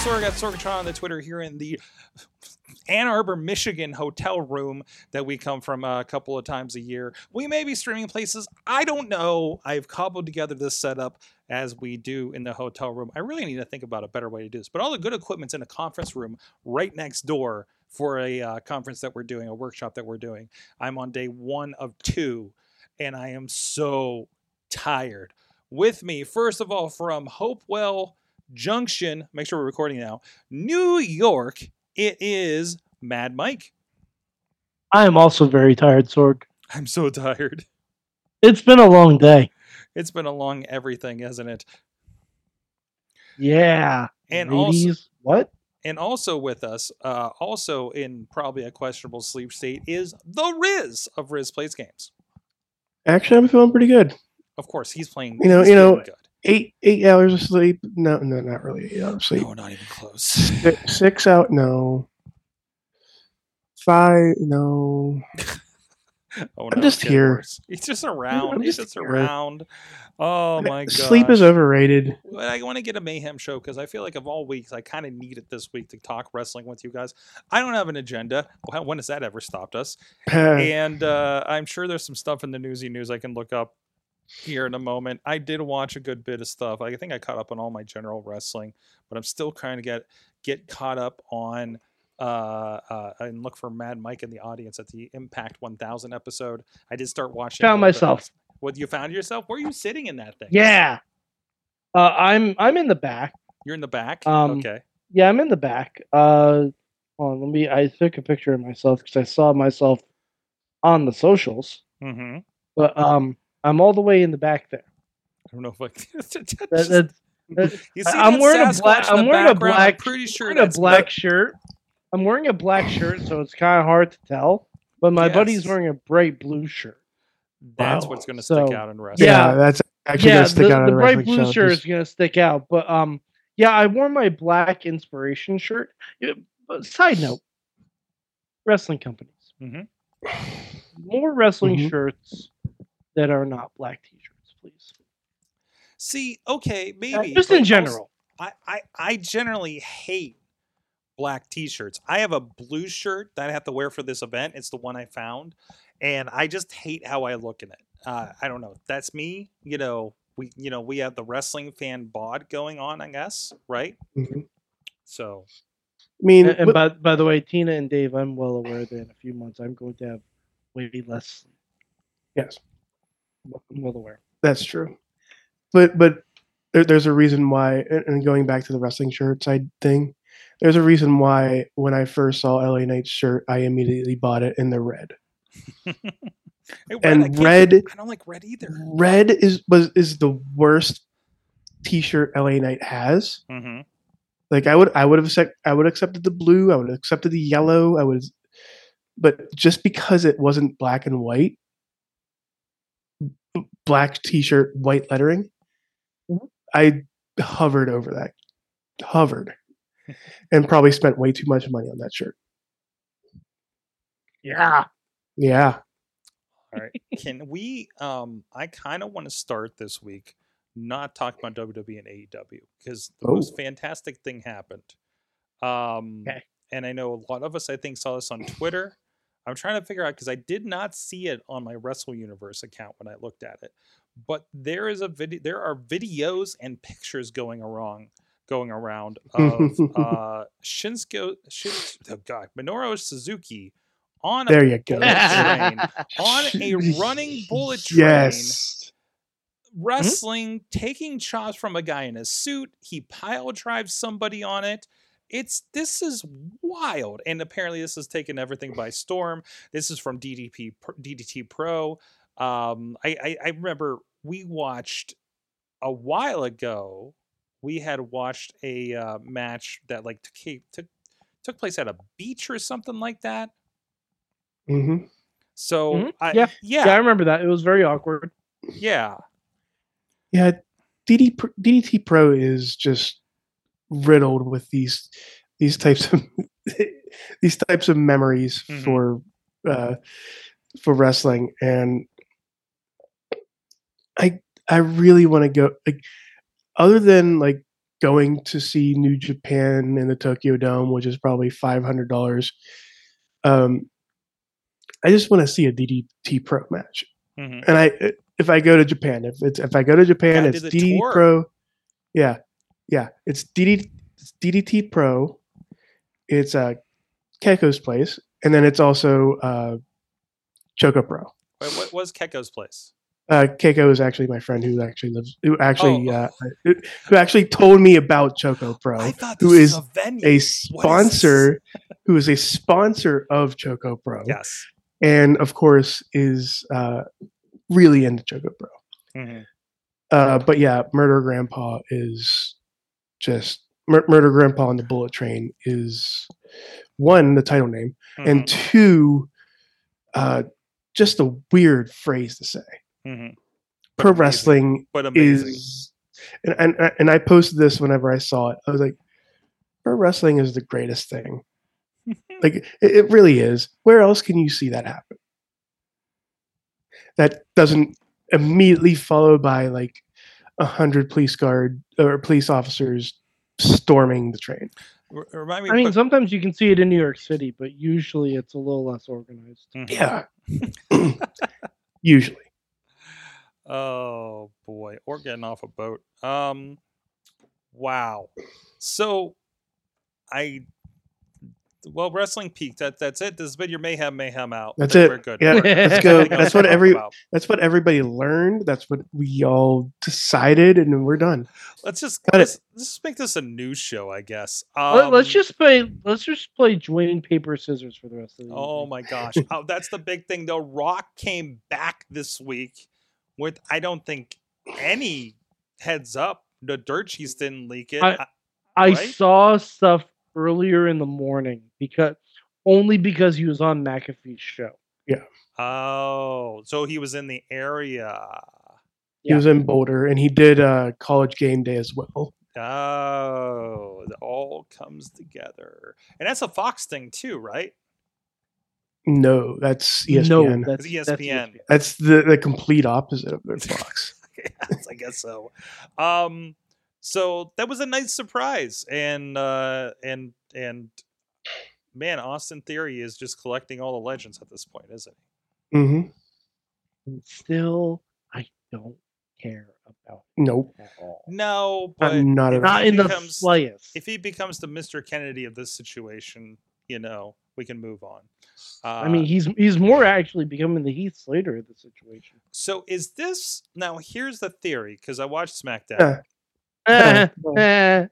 Sorg at Sorgatron on the Twitter here in the Ann Arbor, Michigan hotel room that we come from a couple of times a year. We may be streaming places. I don't know. I've cobbled together this setup as we do in the hotel room. I really need to think about a better way to do this. But all the good equipment's in a conference room right next door for a uh, conference that we're doing, a workshop that we're doing. I'm on day one of two, and I am so tired. With me, first of all, from Hopewell Junction, make sure we're recording now, New York, it is Mad Mike. I am also very tired, Sorg. I'm so tired. It's been a long day. It's been a long everything, hasn't it? Yeah. And also- what? And also with us, uh, also in probably a questionable sleep state, is the Riz of Riz Plays Games. Actually, I'm feeling pretty good. Of course, he's playing. You know- he's you know, good. Eight eight hours of sleep. No, no, not really eight hours of sleep. No, not even close. Six, six out. No. Five. No. Oh, I'm just here. worse. He's just around. I'm just just here. around. Oh my god. Sleep is overrated. I want to get a mayhem show because I feel like of all weeks, I kind of need it this week to talk wrestling with you guys. I don't have an agenda. When has that ever stopped us? and uh, I'm sure there's some stuff in the newsy news I can look up here in a moment. I did watch a good bit of stuff. I think I caught up on all my general wrestling, but I'm still trying to get get caught up on uh, uh, and look for Mad Mike in the audience at the Impact 1000 episode. I did start watching. Found a little bit myself. What you found yourself? Where are you sitting in that thing? Yeah. Uh, I'm I'm in the back. you're in the back. Um, okay. Yeah, I'm in the back. Uh, hold on, let me. I took a picture of myself because I saw myself on the socials. Mm-hmm. But um, I'm all the way in the back there. I don't know if I. That, that, that- you see I'm that wearing a black. I'm wearing a background? I'm black. pretty sure wearing a that's black shirt. I'm wearing a black shirt, so it's kind of hard to tell. But my buddy's wearing a bright blue shirt. That's Wow. what's going to stick out in wrestling. Yeah, Yeah. that's actually yeah, gonna stick the, out on the a bright blue show, shirt is gonna stick out. But um, yeah, I wore my black inspiration shirt. Side note, wrestling companies, Mhm. more wrestling Mhm. shirts that are not black t-shirts, please. See, okay, Uh, maybe just in general. I, I I generally hate black t-shirts. I have a blue shirt that I have to wear for this event. It's the one I found, and I just hate how I look in it. Uh, I don't know. That's me. You know, we you know we have the wrestling fan bod going on. I guess right. Mhm. So I mean, And, and but- by by the way, Tina and Dave, I'm well aware that in a few months I'm going to have way less. yes, I'm well aware. that's true. But but there, there's a reason why. And going back to the wrestling shirt side thing, there's a reason why when I first saw LA Knight's shirt, I immediately bought it in the red. Hey, red, And I red- I don't like red either. Red is was is the worst T-shirt LA Knight has. hmm Like I would I would have accept, I would have accepted the blue, I would have accepted the yellow, I would but just because it wasn't black and white black t-shirt, white lettering, I hovered over that. Hovered. and probably spent way too much money on that shirt. Yeah. Yeah. All right. Can we? Um, I kind of want to start this week not talking about WWE and AEW because the most Oh. fantastic thing happened. Um, Okay. and I know a lot of us, I think, saw this on Twitter. I'm trying to figure out because I did not see it on my Wrestle Universe account when I looked at it. But there is a video. There are videos and pictures going around, going around of uh, Shinsuke, Shin, oh God, Minoru Suzuki on a There you go. train, on a running bullet train, Yes. wrestling, taking chops from a guy in a suit. He pile drives somebody on it. It's this is wild, and apparently this has taken everything by storm. This is from DDP DDT Pro. Um, I, I I remember we watched a while ago we had watched a uh, match that like took, took took place at a beach or something like that. mm-hmm. So Mhm. I, Yeah. yeah, Yeah, I remember that. It was very awkward. yeah. Yeah, DD, DDT Pro is just riddled with these these types of these types of memories Mhm. for uh, for wrestling, and I I really want to go like other than like going to see New Japan in the Tokyo Dome, which is probably five hundred dollars. Um, I just want to see a DDT Pro match Mhm. and I if I go to Japan, if it's if I go to Japan, Gotta it's DDT. Pro. Yeah, yeah, it's DD it's DDT Pro. It's uh, Keiko's place, and then it's also uh, Choco Pro. Wait, what was Keiko's place? Uh, Keiko is actually my friend who actually lives, who actually, Oh. uh, who actually told me about Choco Pro, I thought who was a a What is sponsor, who is a sponsor of Choco Pro, Yes. and of course is uh, really into Choco Pro. Mhm. Uh, but yeah, Murder Grandpa is just Mur- Murder Grandpa on the Bullet Train is one the title name, and Mhm. two, uh, just a weird phrase to say. Mhm. Pro amazing. wrestling is, and, and and I posted this whenever I saw it. I was like, pro wrestling is the greatest thing. like it, it really is. Where else can you see that happen? That doesn't immediately followed by like a hundred police guard or police officers storming the train. Remind me. I mean, put- sometimes you can see it in New York City, but usually it's a little less organized. Mhm. Yeah. Usually. Oh boy, or getting off a boat. Um, wow. So, I well, wrestling peak. That that's it. This has been your mayhem mayhem out. That's We're- it. We're good. Yeah, We're- let's go. That's what every- about. That's what everybody learned. That's what we all decided, and we're done. Let's just Got it. let's, let's just make this a news show, I guess. Um, Let, us just play. Let's just play Dwayne paper scissors for the rest of the. Oh evening. my gosh. oh, that's the big thing The Rock came back this week with I don't think any heads up. The dirt sheets didn't leak it. I- I- I right? saw stuff earlier in the morning because only because he was on McAfee's show. Yeah. Oh, so he was in the area. He was in Boulder, and he did uh, college game day as well. Oh, it all comes together. And that's a Fox thing too, right? No, that's ESPN. No, that's, It's that's ESPN. That's the, the complete opposite of their Fox. yes, I guess so. Um, so that was a nice surprise, and uh, and and man, Austin Theory is just collecting all the legends at this point, isn't he? hmm And still, I don't care about Nope, at all. No, but I'm not at. Not he in the becomes- slightest. if he becomes the Mr. Kennedy of this situation, you know, we can move on. Uh, I mean, he's he's more actually becoming the Heath Slater of the situation. so is this now? Here's the theory because I watched SmackDown. Yeah.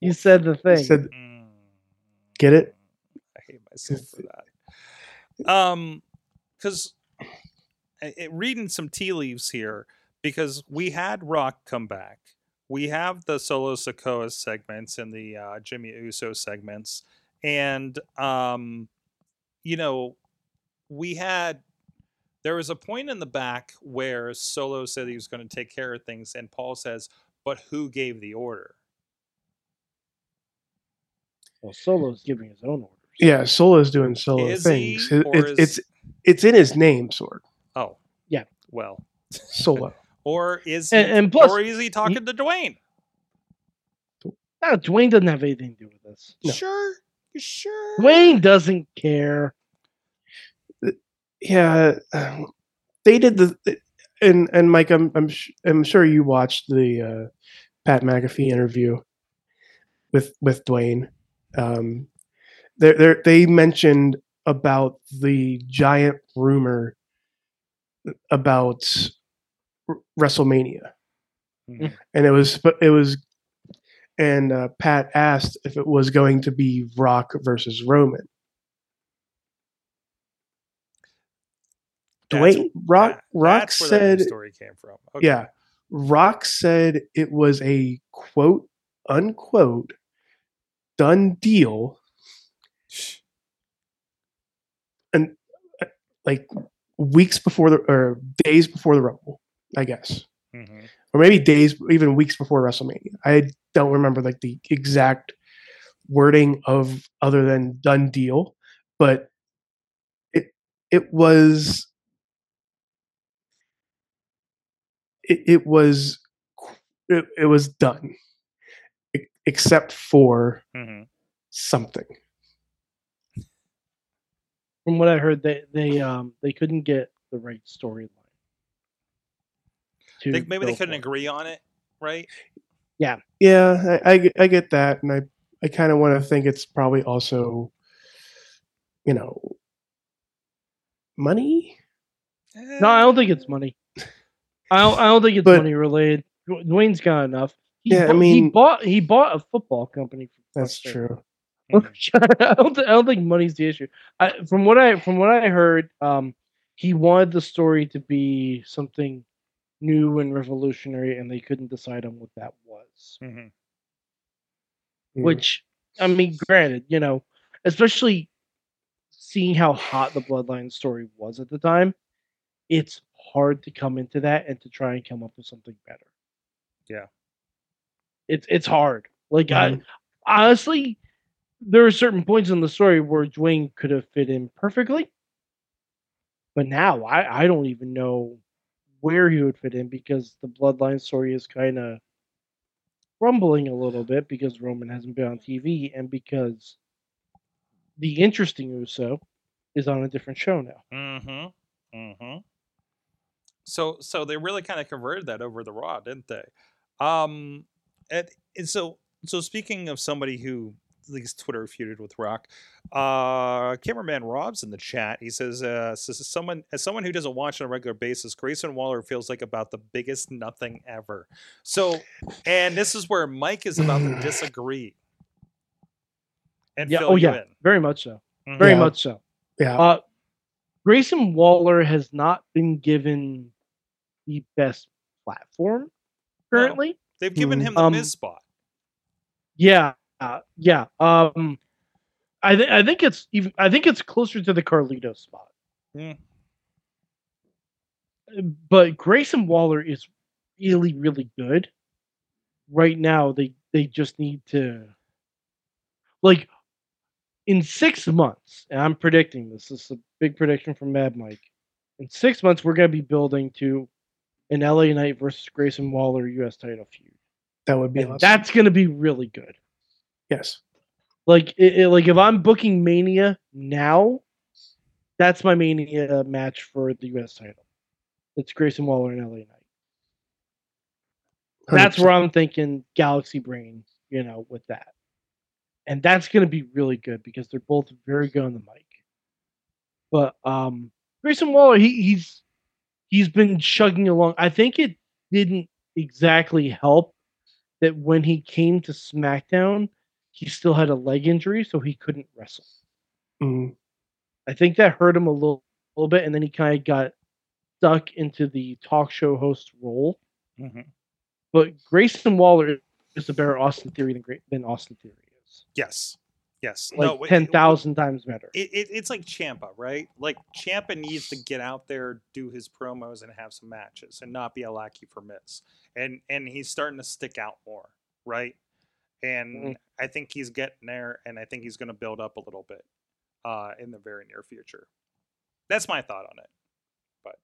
you said the thing. Said, Mm. Get it? I hate myself for that. Um, because reading some tea leaves here, because we had Rock come back, we have the Solo Sikoa segments and the uh, Jimmy Uso segments, and um, you know, we had. There was a point in the back where Solo said he was going to take care of things, and Paul says, "But who gave the order?" well, Solo's giving his own orders. yeah, Solo's doing solo Is things. he, It- it's, is- it's it's in his name, sword. Oh, Yeah. Well, Solo. or is he, And- and plus, or is he talking to Dwayne? No, Dwayne doesn't have anything to do with this. No. Sure, you sure. Dwayne doesn't care. yeah, um, they did the and and Mike, I'm I'm sh- I'm sure you watched the uh, Pat McAfee interview with with Dwayne. Um, they they they mentioned about the giant rumor about WrestleMania, Mhm. and it was it was. And uh, Pat asked if it was going to be Rock versus Roman. Dwayne Rock that- Rock that's where that said story came from. Okay. yeah. Rock said it was a quote unquote done deal and uh, like weeks before the or days before the Rumble, I guess. Mhm. Or maybe days even weeks before WrestleMania. I don't remember like the exact wording of other than done deal, but it it was it, it was it, it was done except for Mhm. something. From what I heard, they they um they couldn't get the right storyline. maybe they couldn't for. agree on it, right? Yeah, I, I, I get that, and I, I kind of want to think it's probably also, you know, money. No, I don't think it's money. I don't, I don't think it's But- money related. Dw- Dwayne's got enough. He Yeah, I bu- he mean- bought he bought a football company. For That's true. I don't. Th- I don't think money's the issue. I, from what I from what I heard, um, he wanted the story to be something new and revolutionary, and they couldn't decide on what that was. Mhm. Mm. Which, I mean, granted, you know, especially seeing how hot the Bloodline story was at the time, it's hard to come into that and to try and come up with something better. Yeah. It's it's hard. Like Mhm. I honestly, there are certain points in the story where Dwayne could have fit in perfectly, but now I I don't even know where he would fit in because the Bloodline story is kind of rumbling a little bit because Roman hasn't been on TV and because the interesting Uso is on a different show now. Mm-hmm. Mm-hmm. So so they really kind of converted that over the Raw, didn't they? Um and, and so so speaking of somebody who at least Twitter feuded with Rock, uh cameraman Rob's in the chat. He says, uh says someone as someone who doesn't watch on a regular basis, Grayson Waller feels like about the biggest nothing ever. So and this is where Mike is about to disagree. And Yeah. fill Oh you yeah. in. Very much so. Mhm. Very Yeah. much so. Yeah, Uh, Grayson Waller has not been given the best platform currently. They've given Mhm. him the Um, Miz spot. Yeah, uh, yeah. Um, I think I think it's even. I think it's closer to the Carlito spot. Yeah. But Grayson Waller is really, really good. Right now, they they just need to, like, in six months. And I'm predicting this. This is a big prediction from Mad Mike. In six months, we're gonna be building to an LA Knight versus Grayson Waller U.S. title feud. that would be awesome. that's gonna be really good. yes. Like, it, it- like if I'm booking Mania now, that's my Mania match for the U.S. title. It's Grayson Waller and LA Knight. That's 100%. where I'm thinking Galaxy Brain, you know, with that. And that's going to be really good because they're both very good on the mic. But um Grayson Waller, he, he's he's been chugging along. I think it didn't exactly help that when he came to SmackDown, he still had a leg injury, so he couldn't wrestle. Mm. I think that hurt him a little, little bit, and then he kind of got stuck into the talk show host role. Mhm. But Grayson Waller is a better Austin Theory than than Austin Theory is. Yes. Yes. Like wait, ten thousand times better. It, it, it's like Champa, right? Like Champa needs to get out there, do his promos, and have some matches, and not be a lackey for Miz. And and he's starting to stick out more, right? And Mhm. I think he's getting there, and I think he's going to build up a little bit uh, in the very near future. That's my thought on it, but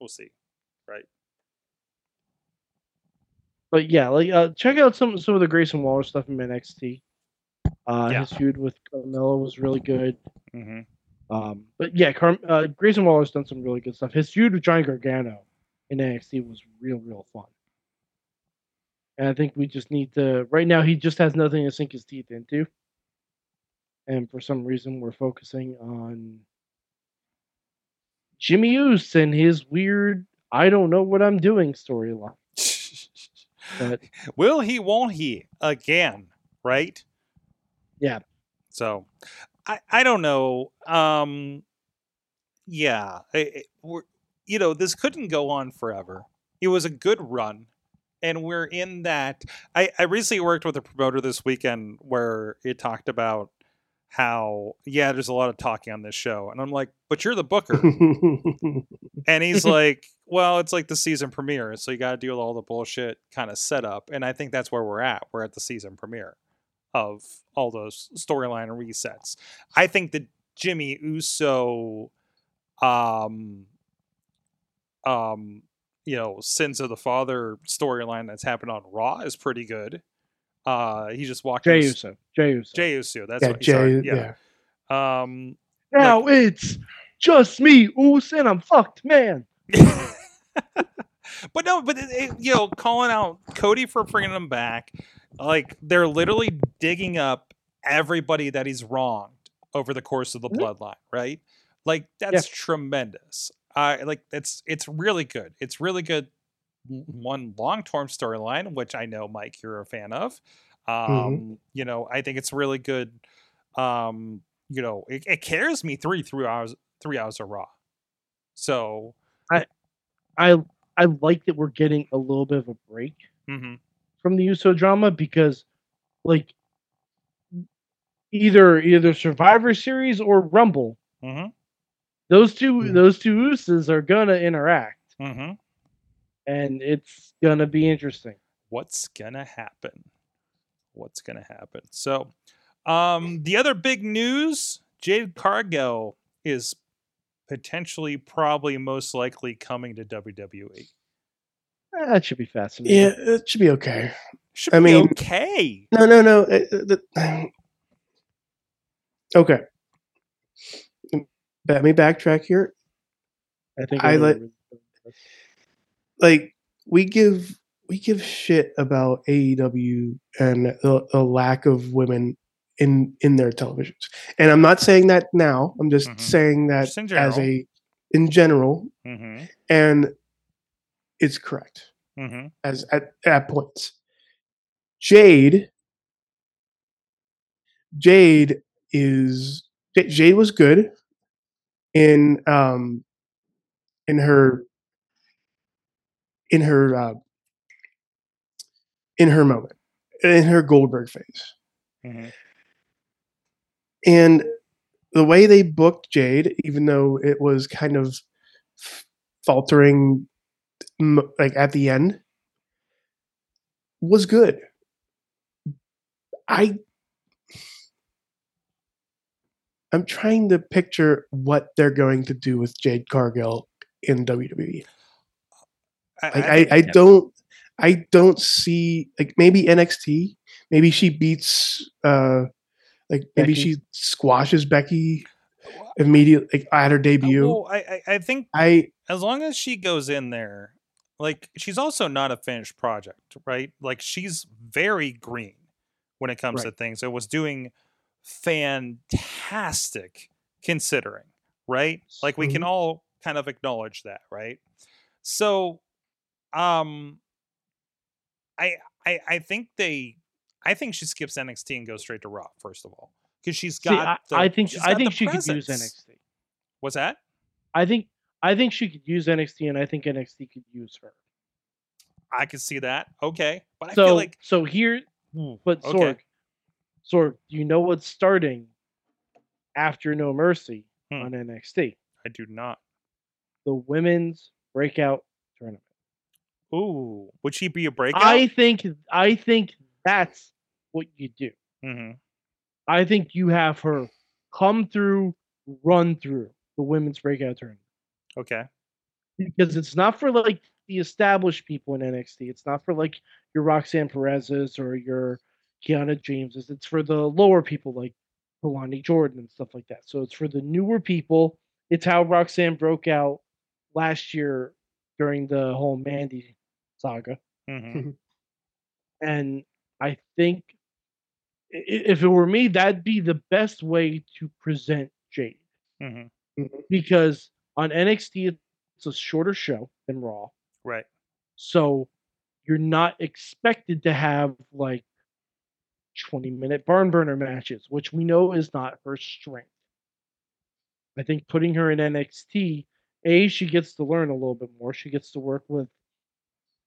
we'll see, right? But yeah, like uh, check out some some of the Grayson Waller stuff in NXT. Uh, Yeah. His feud with Carmelo was really good. Mm-hmm. Um, but yeah, Car- uh, Grayson Waller's done some really good stuff. His feud with Johnny Gargano in NXT was real, real fun. And I think we just need to. Right now, he just has nothing to sink his teeth into. And for some reason, we're focusing on Jimmy Uce and his weird "I don't know what I'm doing" storyline. But Will he? Won't he? Again, right? Yeah. So, I I don't know. Um, yeah, I- I- we're you know this couldn't go on forever, It was a good run. And we're in that. I, I recently worked with a promoter this weekend where it talked about how, yeah, there's a lot of talking on this show. And I'm like, but you're the booker. And he's like, well, it's like the season premiere. So you got to deal with all the bullshit kind of setup. And I think that's where we're at. We're at the season premiere of all those storyline resets. I think the Jimmy Uso, um, um, you know, sins of the father storyline that's happened on Raw is pretty good. Uh, he just walked Jay in- Uso. Jey Uso. Jey Uso. That's yeah, what. sorry, Jay. yeah. Yeah. Um, now it's just me, Uso, and I'm fucked, man. but no, but it, it- you know, calling out Cody for bringing him back, like they're literally digging up everybody that he's wronged over the course of the Mhm. bloodline, right? Like that's tremendous. I like it's it's really good. It's really good. One long term storyline, which I know Mike, you're a fan of. Um, You know, I think it's really good. Um, you know, it, it carries me three three hours three hours of Raw. So, I I like that we're getting a little bit of a break mhm. from the Uso drama because, like, either either Survivor Series or Rumble, Mm-hmm. those two Yeah. those two Usos are gonna interact, Mm-hmm. and it's gonna be interesting. What's gonna happen? What's gonna happen? So, um, the other big news: Jade Cargill is potentially, probably, most likely coming to WWE. Eh, That should be fascinating. Yeah, it should be okay. Should I be mean- okay. No, no, no. the- okay. Let me backtrack here. I think I know like- Like we give we give shit about AEW and the, the lack of women in in their televisions. And I'm not saying that now. I'm just Mhm. saying that Just as a in general, Mm-hmm. and it's correct. Mm-hmm. as at, at points. Jade, Jade is Jade was good in um in her in her uh, in her moment in her Goldberg phase. Mm-hmm. And the way they booked Jade, even though it was kind of faltering, like at the end, was good. I, I'm trying to picture what they're going to do with Jade Cargill in WWE. I, Like I, I don't, I don't see like maybe NXT. Maybe she beats, uh, like maybe Becky. she squashes Becky immediately like, at her debut. well, I, I, think I as long as she goes in there, like she's also not a finished project, right? Like she's very green when it comes to things. It was doing fantastic considering, right? Like we can Mhm. all kind of acknowledge that, right? So, um, I I I think they, I think she skips NXT and goes straight to Raw first of all because she's got. I, the- I think I think she could use. NXT. What's that? I think I think she could use NXT, and I think NXT could use her. I could see that. Okay, but I so feel like so here, but okay. Sorg, Sorg, you know what's starting after No Mercy Hmm. on NXT? I do not. The women's breakout tournament. Ooh, would she be a breakout? I think I think that's what you do. hmm I think you have her come through, run through the women's breakout tournament Okay. because it's not for like the established people in NXT. It's not for like your Roxanne Perez's or your Kiana James's. It's for the lower people like Kelani Jordan and stuff like that. So it's for the newer people. It's how Roxanne broke out last year during the whole Mandy saga. hmm And I think if it were me, that'd be the best way to present Jade hmm because on NXT it's a shorter show than Raw, Right. so you're not expected to have like 20 minute barn burner matches, which we know is not her strength. I think putting her in NXT, a she gets to learn a little bit more. She gets to work with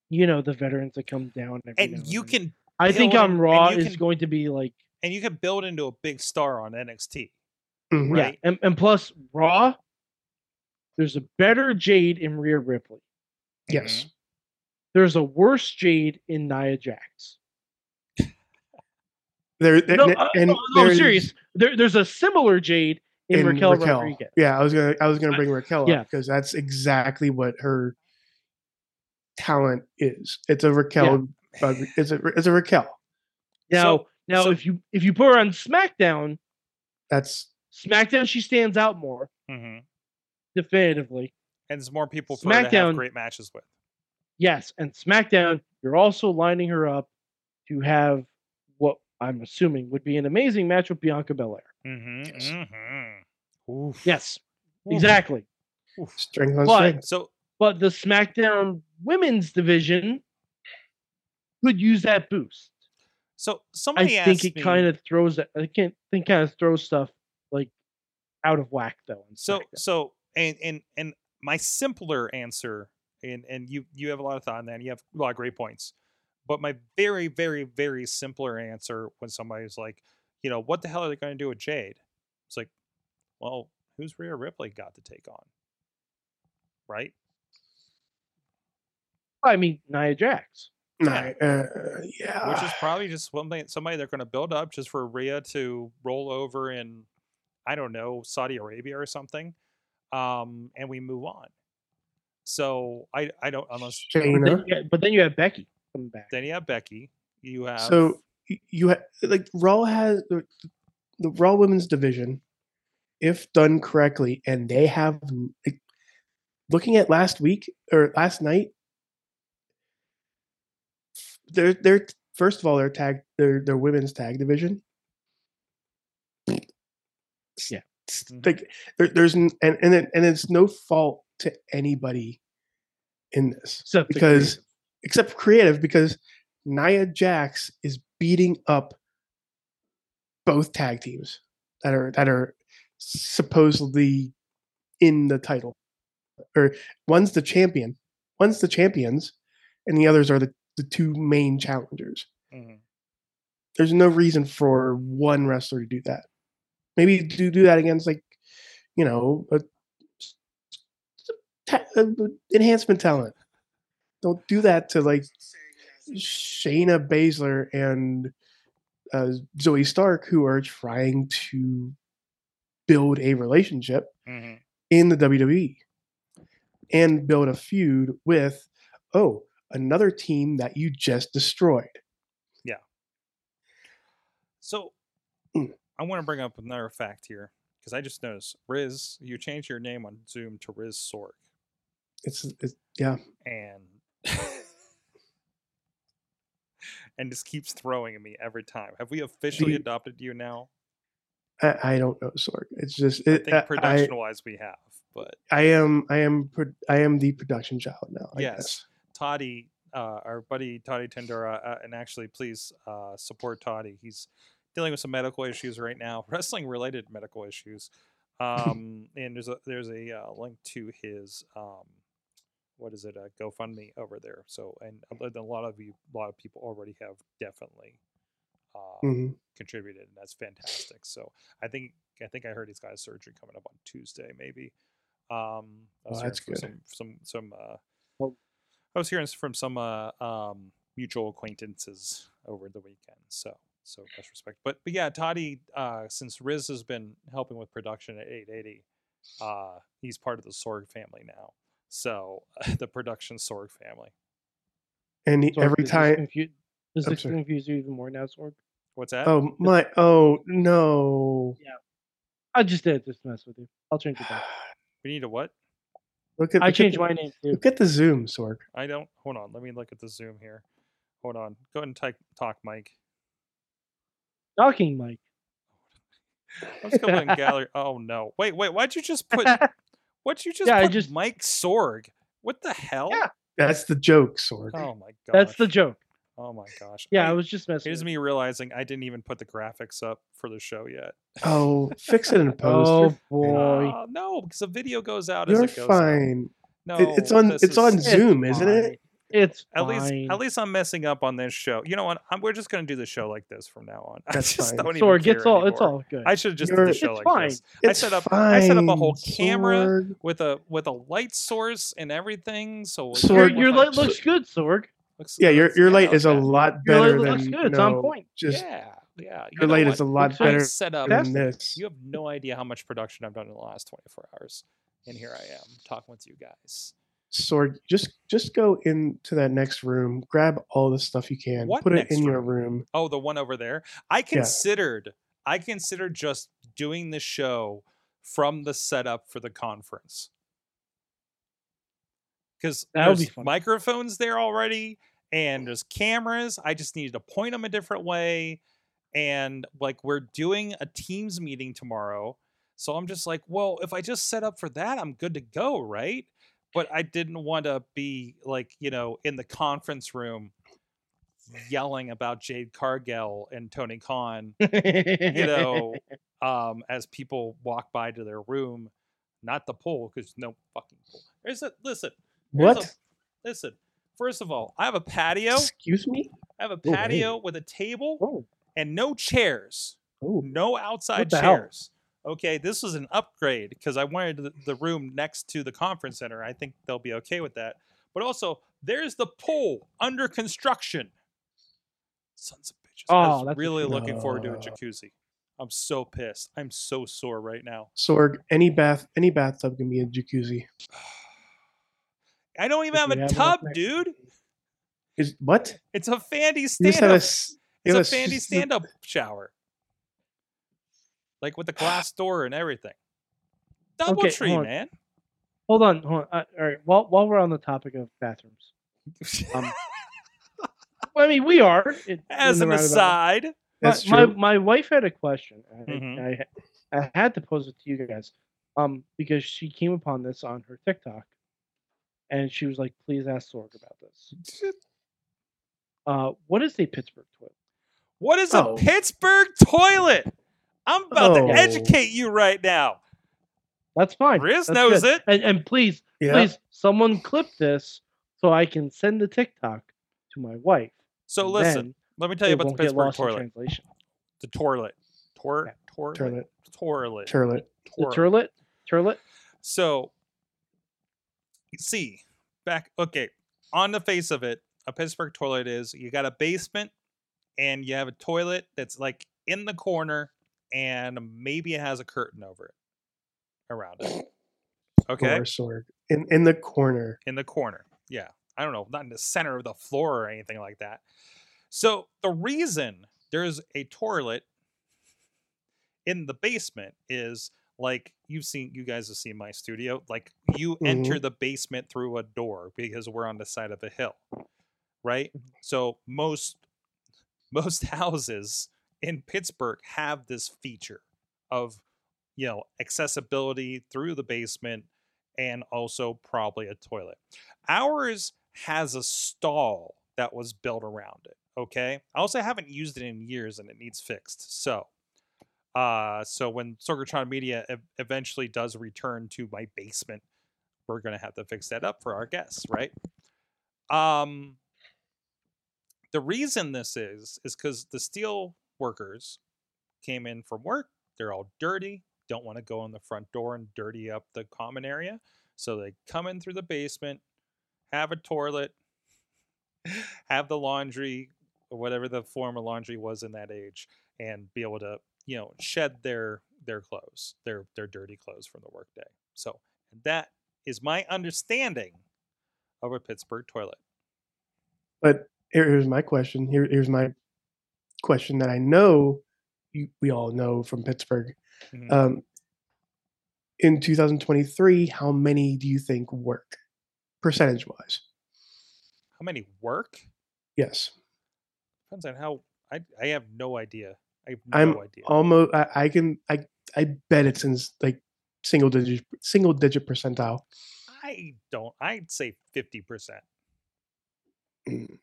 you know the veterans that come down. Every and you then. can I think build on in- and Raw you is can- going to be like and you can build into a big star on NXT. Mhm. Right. yeah, and, and plus Raw. There's a better Jade in Rhea Ripley. Yes. There's a worse Jade in Nia Jax. There, No, and, uh, and no, no, there's- serious. There, there's a similar Jade in, Raquel, Rodriguez. Yeah, I was gonna I was gonna bring Raquel yeah. up because that's exactly what her talent is. It's a Raquel. Uh, it's a it's a Raquel. Now, So- now so- if you if you put her on SmackDown, That's SmackDown she stands out more Mhm. definitively. And there's more people for her to have SmackDown- great matches with. Yes, and SmackDown, you're also lining her up to have what I'm assuming would be an amazing match with Bianca Belair. Mm-hmm. Yes. Mm-hmm. Oof. Yes, Oof. exactly. strength on But- strength. So But the SmackDown women's division could use that boost. so somebody asked. I think it me, kind of throws that. I can't think kind of throws stuff like out of whack though. so SmackDown. so and and and my simpler answer and and you you have a lot of thought on that and you have a lot of great points but my very very very simpler answer when somebody's like you know what the hell are they going to do with jade it's like well who's Rhea ripley got to take on right I mean Nia Jax. Nah, uh, yeah. which is probably just somebody somebody they're going to build up just for Rhea to roll over in I don't know Saudi Arabia or something, um, and we move on. So I I don't unless But then, Shayna. you but then you have Becky coming back. then you have Becky, you have So you have like Raw has the, the Raw Women's Division, if done correctly, and they have like, looking at last week or last night. They're they're first of all their tag their their women's tag division. Yeah. Mhm. like there, there's and and it, and it's no fault to anybody in this Except because creative. except creative because Nia Jax is beating up both tag teams that are that are supposedly in the title or one's the champion one's the champions and the others are the, the two main challengers Mhm. there's no reason for one wrestler to do that maybe do do that against like you know a, a- a enhancement talent don't do that to like Shayna Baszler and uh, Zoey Stark, who are trying to build a relationship Mhm. in the WWE and build a feud with, oh, another team that you just destroyed. Yeah. So Mm. I want to bring up another fact here because I just noticed Riz, you changed your name on Zoom to Riz Sorg, It's, it's yeah. and and just keeps throwing at me every time. Have we officially adopted you now? I, I don't know, Sorg. It's just I it, think I, production wise we have, but I am I am I am the production child now. I Yes. guess. Toddy, uh, our buddy Toddy Tendura, uh, and actually please uh, support Toddy. He's dealing with some medical issues right now, wrestling related medical issues. Um, and there's a there's a uh, link to his um, what is it, a GoFundMe over there. So and a lot- of you, a lot of people already have definitely uh, Mhm. contributed, and that's fantastic. So I think I think I heard he's got a surgery coming up on Tuesday, maybe. Um, Oh, that's good. Some some some. Uh, Well- I was hearing from some uh, um, mutual acquaintances over the weekend. So so much respect. But but yeah, Toddy, uh, since Riz has been helping with production at 880, uh, he's part of the Sorg family now. So the production Sorg family. And he- Sorg, every does this time, confu- does I'm this sorry. confuse you even more now, Sorg? What's that? oh my, oh no! Yeah, I just did it just mess with you. I'll change it back. we need a what? Look at I look at changed the- my name too. Look at the zoom, Sorg. I don't. Hold on. Let me look at the Zoom here. Hold on. Go ahead and type, talk, Mike. Talking Mike. Let's go in gallery. Oh no! Wait, wait. Why'd you just put? What'd you just Yeah, I just- Mike Sorg. What the hell? Yeah. That's the joke, Sorg. Oh my god. That's the joke. Oh my gosh. Yeah, Hey, I was just messing. Here's with me realizing I didn't even put the graphics up for the show yet. Oh, fix it in you. post. Oh boy. Uh, no, because the video goes out as You're it goes out. fine. No, It- it's on this it's on is- Zoom, isn't it? It's At fine. least, at least I'm messing up on this show. You know what? I'm, we're just gonna do the show like this from now on. I That's just fine. don't even Sorg, care it's all it's all good. I should have just did You're- the show It's like fine. this. I It's set up- I set up a whole fine, camera. Sorg. with a with a light source and everything. So it Sorg- your looks your like- light looks good, Sorg. Looks- Yeah, your looks- your light yeah, is a okay. lot Your light better looks than good, it's on point. Just yeah, yeah. You your know light what? is a lot Looks I better set up. than this. You have no idea how much production I've done in the last 24 hours, and here I am talking with you guys. Sorg, just just go into that next room, grab all the stuff you can, What put it next in your room? room. Oh, the one over there. I considered. I considered just doing the show from the setup for the conference because would be there's microphones there already and there's cameras. I just needed to point them a different way, and like we're doing a Teams meeting tomorrow, so I'm just like, well, if I just set up for that, I'm good to go, right? But I didn't want to be like you know in the conference room yelling about Jade Cargill and Tony Khan, you know, um, as people walk by to their room, not the pool, because no fucking pool. There's a listen. What? a- listen. First of all, I have a patio. Excuse me? I have a Oh, hey. patio with a table Oh, and no chairs, Oh, no outside the hell? chairs. Okay, this was an upgrade because I wanted the, room next to the conference center. I think they'll be okay with that. But also, there's the pool under construction. Sons of bitches. I Oh, was that's really looking forward to a jacuzzi. I'm so pissed. I'm so sore right now. Sorg, any bath any bathtub can be a jacuzzi. I don't even have a have tub, dude. Is what? It's a fandy You just stand have a up. s- It's have a fandy stand up shower. Like with the glass door and everything. Double Okay, tree, hold on. man. hold on, hold on. Uh, all right. While while we're on the topic of bathrooms, um, I mean we are it- As an aside. That's my, true. my my wife had a question. I, Mhm. I, I had to pose it to you guys, um, because she came upon this on her TikTok, and she was like, "Please ask Sorg about this." Uh, what is a Pittsburgh toilet? What is Oh. a Pittsburgh toilet? I'm about Oh. to educate you right now. That's fine. Riz That's knows good. it. And, and please, yeah. please, someone clip this so I can send the TikTok to my wife. So and listen, let me tell you about the Pittsburgh toilet. translation. The toilet. Tor- Yeah. toilet. Turlet. Toilet. Turlet. The Toilet. turlet, turlet. So, see, back, okay, on the face of it, a Pittsburgh toilet is you got a basement and you have a toilet that's like in the corner and maybe it has a curtain over it around it. Okay. In in the corner. in the corner. Yeah. I don't know, not in the center of the floor or anything like that. So the reason there's a toilet in the basement is like you've seen you guys have seen my studio like you enter mm-hmm. the basement through a door because we're on the side of a hill right? Mm-hmm. So most most houses in pittsburgh have this feature of you know accessibility through the basement and also probably a toilet. Ours has a stall that was built around it okay? I also haven't used it in years and it needs fixed so uh so when sorgatron media ev- eventually does return to my basement we're gonna have to fix that up for our guests right? Um the reason this is is because the steel workers came in from work they're all dirty don't want to go in the front door and dirty up the common area. So they come in through the basement have a toilet have the laundry or whatever the form of laundry was in that age and be able to you know shed their their clothes their their dirty clothes from the workday so that is my understanding of a pittsburgh toilet But here's my question. Here, here's my question that I know you, we all know from Pittsburgh. Mhm. Um, in 2023, how many do you think work, percentage wise? how many work Yes, depends on how i i have no idea i have no I'm idea almost. I, I can. I I bet it's in like single digit single digit percentile. i don't i'd say 50% Mm.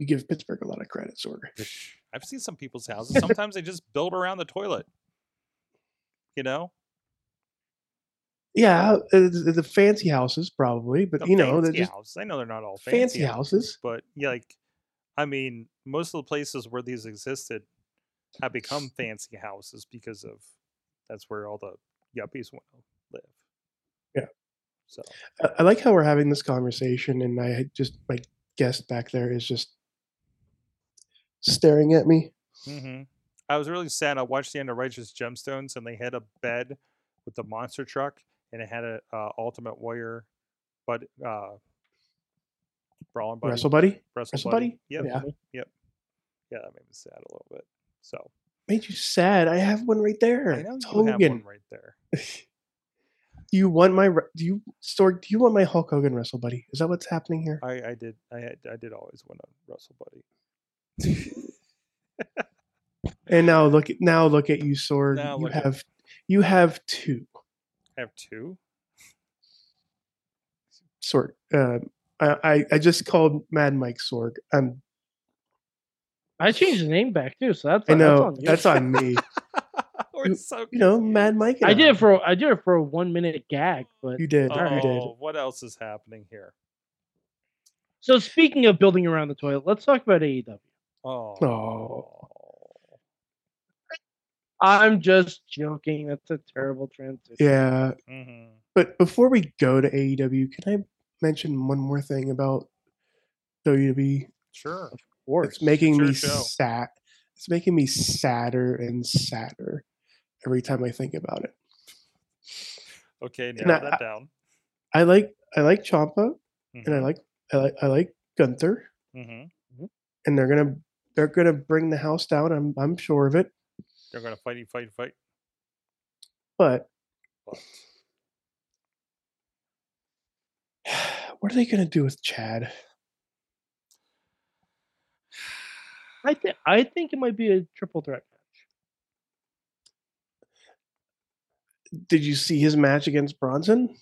You give Pittsburgh a lot of credit, Sorg. I've seen some people's houses. Sometimes they just build around the toilet. You know? Yeah, uh, the fancy houses probably, but The you know, fancy just houses. I know they're not all fancy, fancy, houses. but yeah, like I mean, most of the places where these existed have become fancy houses because of that's where all the yuppies want to live. Yeah. So I, like how we're having this conversation, and I just my guest back there is just staring at me. hmm I was really sad. I watched the end of Righteous Gemstones, and they had a bed with the monster truck, and it had a uh, Ultimate Warrior, but uh, Brawling Buddy, Wrestle buddy Wrestle, Wrestle Buddy. Buddy? Yep. Yeah. Yep. Yeah, that made me sad a little bit. So made you sad. I have one right there. I know you have Hogan. one right there. Do you want my do you store do you want my Hulk Hogan wrestle buddy? Is that what's happening here? I, I did. I. I did always want a Wrestle Buddy. And now look at now look at you, Sword. Now you at- have you have two. I have two. Sorg. Uh, I, I just called Mad Mike Sorg. Um, I changed the name back too, so that's I that's know on that's on me. We're You- so You know, Mad Mike. and I did it for I did it for a one minute gag, but You did. Oh, You did. what else is happening here? so speaking of building around the toilet, let's talk about AEW. Oh. Oh. I'm just joking. That's a terrible transition. Yeah, hmm but before we go to AEW, can I mention one more thing about WWE? Sure. Course. It's making me show. sad. It's making me sadder and sadder every time I think about it. Okay, And narrow I- that down. I like I like Champa and I Mhm, like I like I like Gunther, mhm. and they're gonna they're gonna bring the house down. I'm I'm sure of it. They're gonna fight, and fight, fight. But But what are they gonna do with Chad? I think I think it might be a triple threat match. Did you see his match against Bronson?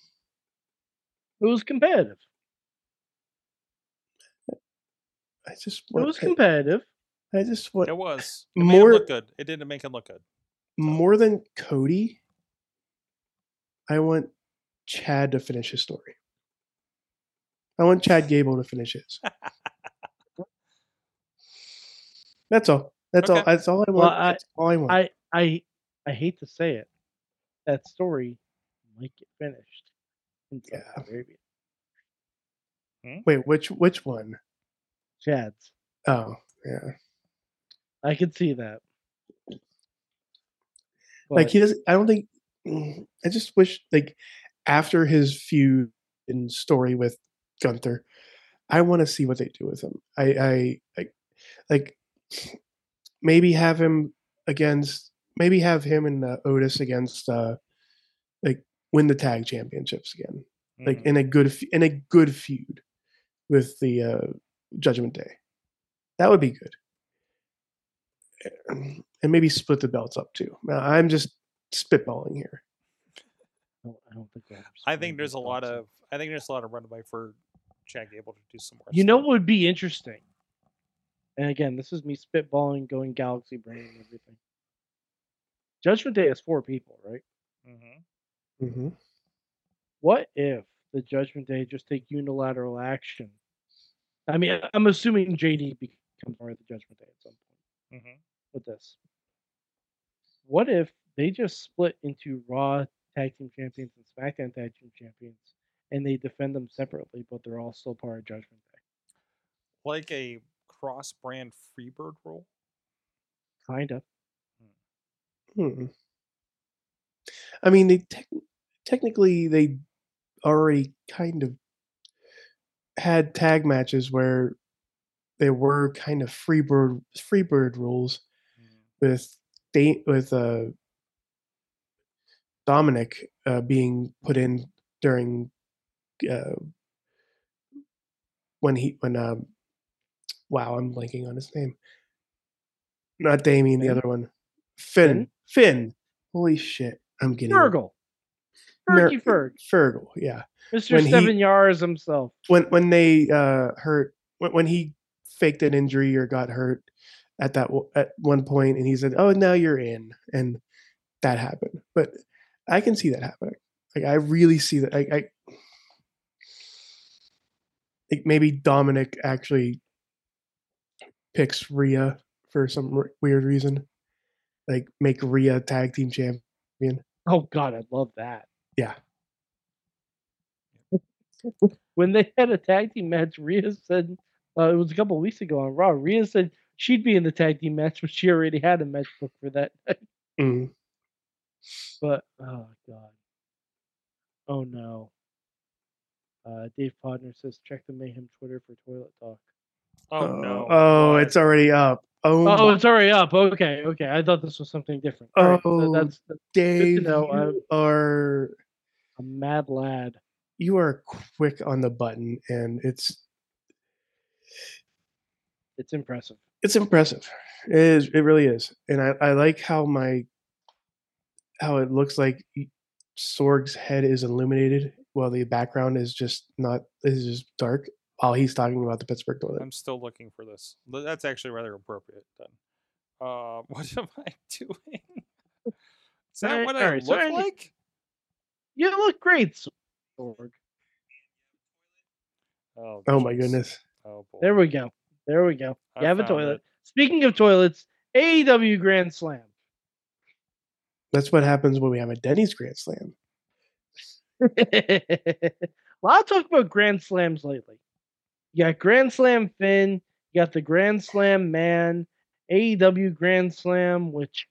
It was competitive. I just It was competitive. I just want it was. It made more him look good. It didn't make him look good. more than Cody. I want Chad to finish his story. I want Chad Gable to finish his. That's all. That's all. That's all I Well, want. I- That's all I want. I I I hate to say it. That story might get finished in Saudi Yeah. Arabia. Hmm? Wait, which which one? Chad's. Oh, yeah. I could see that. like he doesn't. I don't think. I just wish like after his feud and story with Gunther, I want to see what they do with him. I I like like maybe have him against maybe have him and uh, Otis against uh like win the tag championships again like Mhm. in a good in a good feud with the uh Judgment Day. That would be good. And maybe split the belts up too. Now, I'm just spitballing here. I don't, think we'll I think there's a lot of. I think there's a lot of runway for Chad Gable to do some more. You know what would be interesting? And again, this is me spitballing, going galaxy brain and everything. Judgment Day has four people, right? Mhm. hmm What if the Judgment Day just take unilateral action? I mean, I- I'm assuming JD becomes part of the Judgment Day at some point Mhm. with this. What if they just split into Raw Tag Team Champions and SmackDown Tag Team Champions, and they defend them separately, but they're all still part of Judgment Day? Like a cross-brand Freebird rule. Kind of. Hmm. I mean, they tec- technically they already kind of had tag matches where there were kind of freebird freebird rules Mhm. with da- with uh Dominic uh, being put in during uh, when he when um wow I'm blanking on his name not Damien the other one Finn Finn holy shit I'm getting it. Fergal. Mer- Ferg. Fergal yeah Mr. when he- Seven Yards himself. when when they uh hurt when, when he faked an injury or got hurt at that at one point and he said oh now you're in and that happened but i can see that happening Like I really see that. I, I think maybe Dominic actually picks Rhea for some r- weird reason. Like make Rhea tag team champion. Oh God, I love that. Yeah. when they had a tag team match, Rhea said uh, it was a couple weeks ago on Raw. Rhea said she'd be in the tag team match, but she already had a match booked for that. Mm. but oh God, oh no. Uh, Dave Podner says check the Mayhem Twitter for toilet talk. Oh, oh no. Oh, it's already up. Oh, Oh, my- it's already up. Okay, okay. I thought this was something different. All right, so Oh, that's, that's Dave, you are a mad lad. you are quick on the button, and it's It's impressive. it's impressive. It is. It really is. And I, I like how my how it looks like Sorg's head is illuminated while the background is just not is just dark while he's talking about the Pittsburgh toilet. I'm still looking for this. That's actually rather appropriate then. Uh, what am I doing? Is that Alright, what I alright, so look any- like? You look great, Sorg. Oh, Oh my goodness. Oh boy. There we go. There we go. I You have a toilet. it. Speaking of toilets, AEW Grand Slam. That's what happens when we have a Denny's Grand Slam. a lot of talk about Grand Slams lately. You got Grand Slam Finn, you got the Grand Slam Man, AEW Grand Slam, which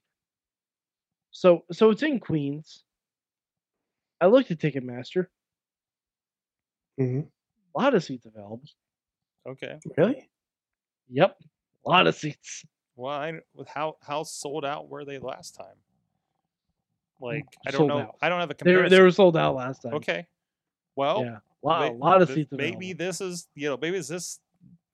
so so it's in Queens. I looked at Ticketmaster. hmm A lot of seats available. Okay. Really? Yep. A lot of seats. Well, I, with how how sold out were they last time? Like I don't sold know. out. I don't have a They, were- comparison. they were sold out last time. okay. Well, yeah. A lot, a lot of th- seats Maybe available. this is you know maybe is this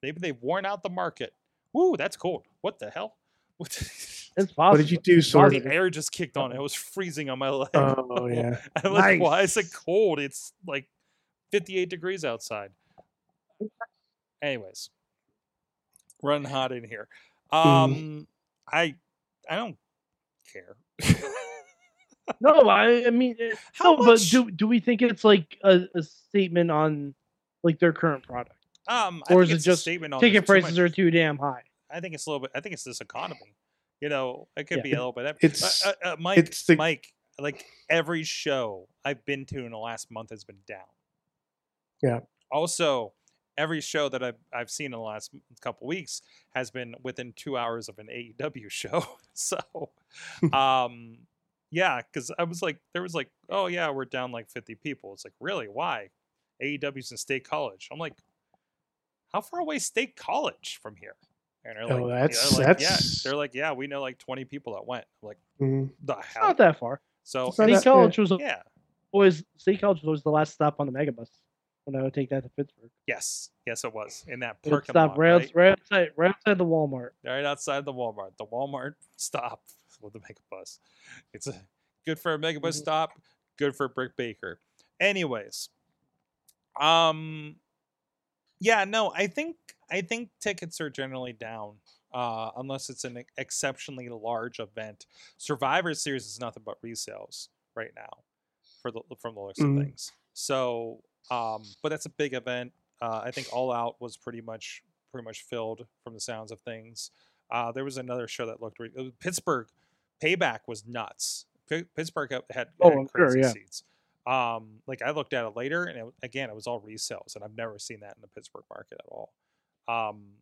maybe they've worn out the market. Woo, that's cold. What the hell? What It's possible. What did you do, Sorg? the air just kicked on. It was freezing on my leg. Oh yeah. I'm like, why is it cold? It's like 58 degrees outside. Anyways, running hot in here. Mm. Um, I I don't care. No, I, I mean, eh, How no, much- but do do we think it's like a, a statement on like their current product? Um, I Or think is it it's a just statement on Ticket there's too prices are too damn high. I think it's a little bit. I think it's this economy. You know, it could Yeah. be a little bit. uh, It's- uh, uh, Mike. it's the- Mike. Like every show I've been to in the last month has been down. Yeah. Also, every show that I've I've seen in the last m- couple weeks has been within two hours of an AEW show. so, um, yeah, because I was like, there was like, oh yeah, we're down like fifty people. It's like, really? Why? AEW's in State College. I'm like, how far away is State College from here? And they're like, Oh, like, that's- yeah, like, yeah. that's- They're like, yeah, we know like 20 people that went. I'm like, Mhm. the It's not that far. So, State that- College was yeah, always State College was always the last stop on the megabus when I would take that to Pittsburgh. yes, yes, it was in that parking stop lot, right, right? outs- right outside, right outside the Walmart. right outside the Walmart. The Walmart stop with the megabus. It's a good for a megabus Mhm. stop, good for Brick Baker. Anyways, um, yeah, no, I think I think tickets are generally down. Uh, unless it's an exceptionally large event, Survivor Series is nothing but resales right now, for the from the looks Mhm. of things. So, um, but that's a big event. Uh, I think All Out was pretty much pretty much filled from the sounds of things. Uh, there was another show that looked re- uh, Pittsburgh Payback was nuts. P- Pittsburgh had, had, Oh, I'm sure, crazy yeah. seats. Um, like I looked at it later, and it, again, it was all resales, and I've never seen that in the Pittsburgh market at all. Um,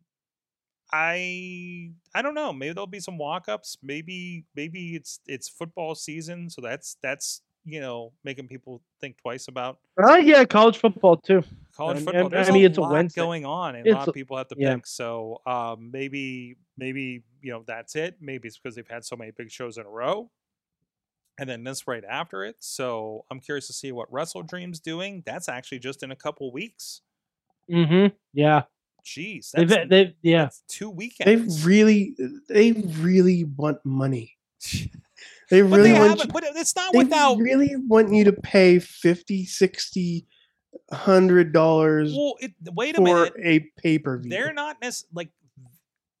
I I don't know. Maybe there'll be some walk-ups. Maybe maybe it's it's football season, so that's that's you know making people think twice about Oh yeah, college football too. college football. and- There's I mean, a it's a Wednesday. going on, and a lot of people have to yeah. pick. So um, maybe maybe you know that's it. Maybe it's because they've had so many big shows in a row, and then this right after it. So I'm curious to see what Wrestle Dream's doing. That's actually just in a couple weeks. Mm-hmm. Yeah. Jeez, They've, they've, yeah. two They weekends. really, they really want money. They but really they want. You, But it's not they without. really want you to pay 50 60 hundred dollars Well, it, wait a for minute. a pay per view. they're not necessarily like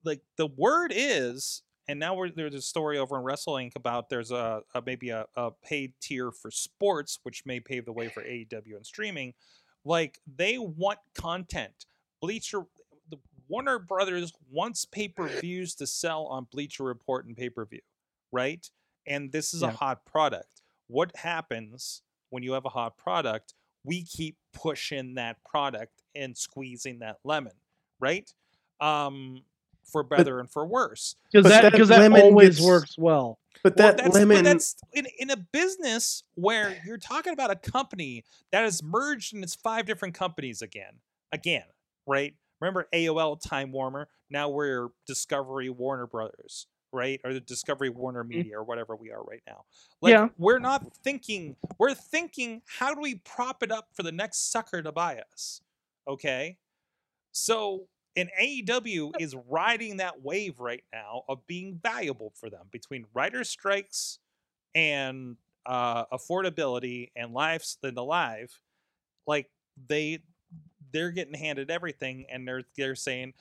like the word is and now we're, there's a story over in Wrestling about there's a, a maybe a, a paid tier for sports, which may pave the way for AEW and streaming. Like they want content. Bleacher, the Warner Brothers wants pay per views to sell on Bleacher Report and pay per view, right? And this is a hot product. What happens when you have a hot product? We keep pushing that product and squeezing that lemon, right? Um, for better and for worse. because that that that lemon always gets- works well. But Well, that that's, lemon, But that's in, in a business where you're talking about a company that has merged and its five different companies again. Again, right? Remember AOL Time Warner? Now we're Discovery Warner Brothers, right? Or the Discovery Warner Media or whatever we are right now. Like Yeah. we're not thinking, we're thinking, how do we prop it up for the next sucker to buy us? Okay. So and AEW is riding that wave right now of being valuable for them between writer strikes and uh, affordability and lives than the live. Like they they're getting handed everything, and they're they're saying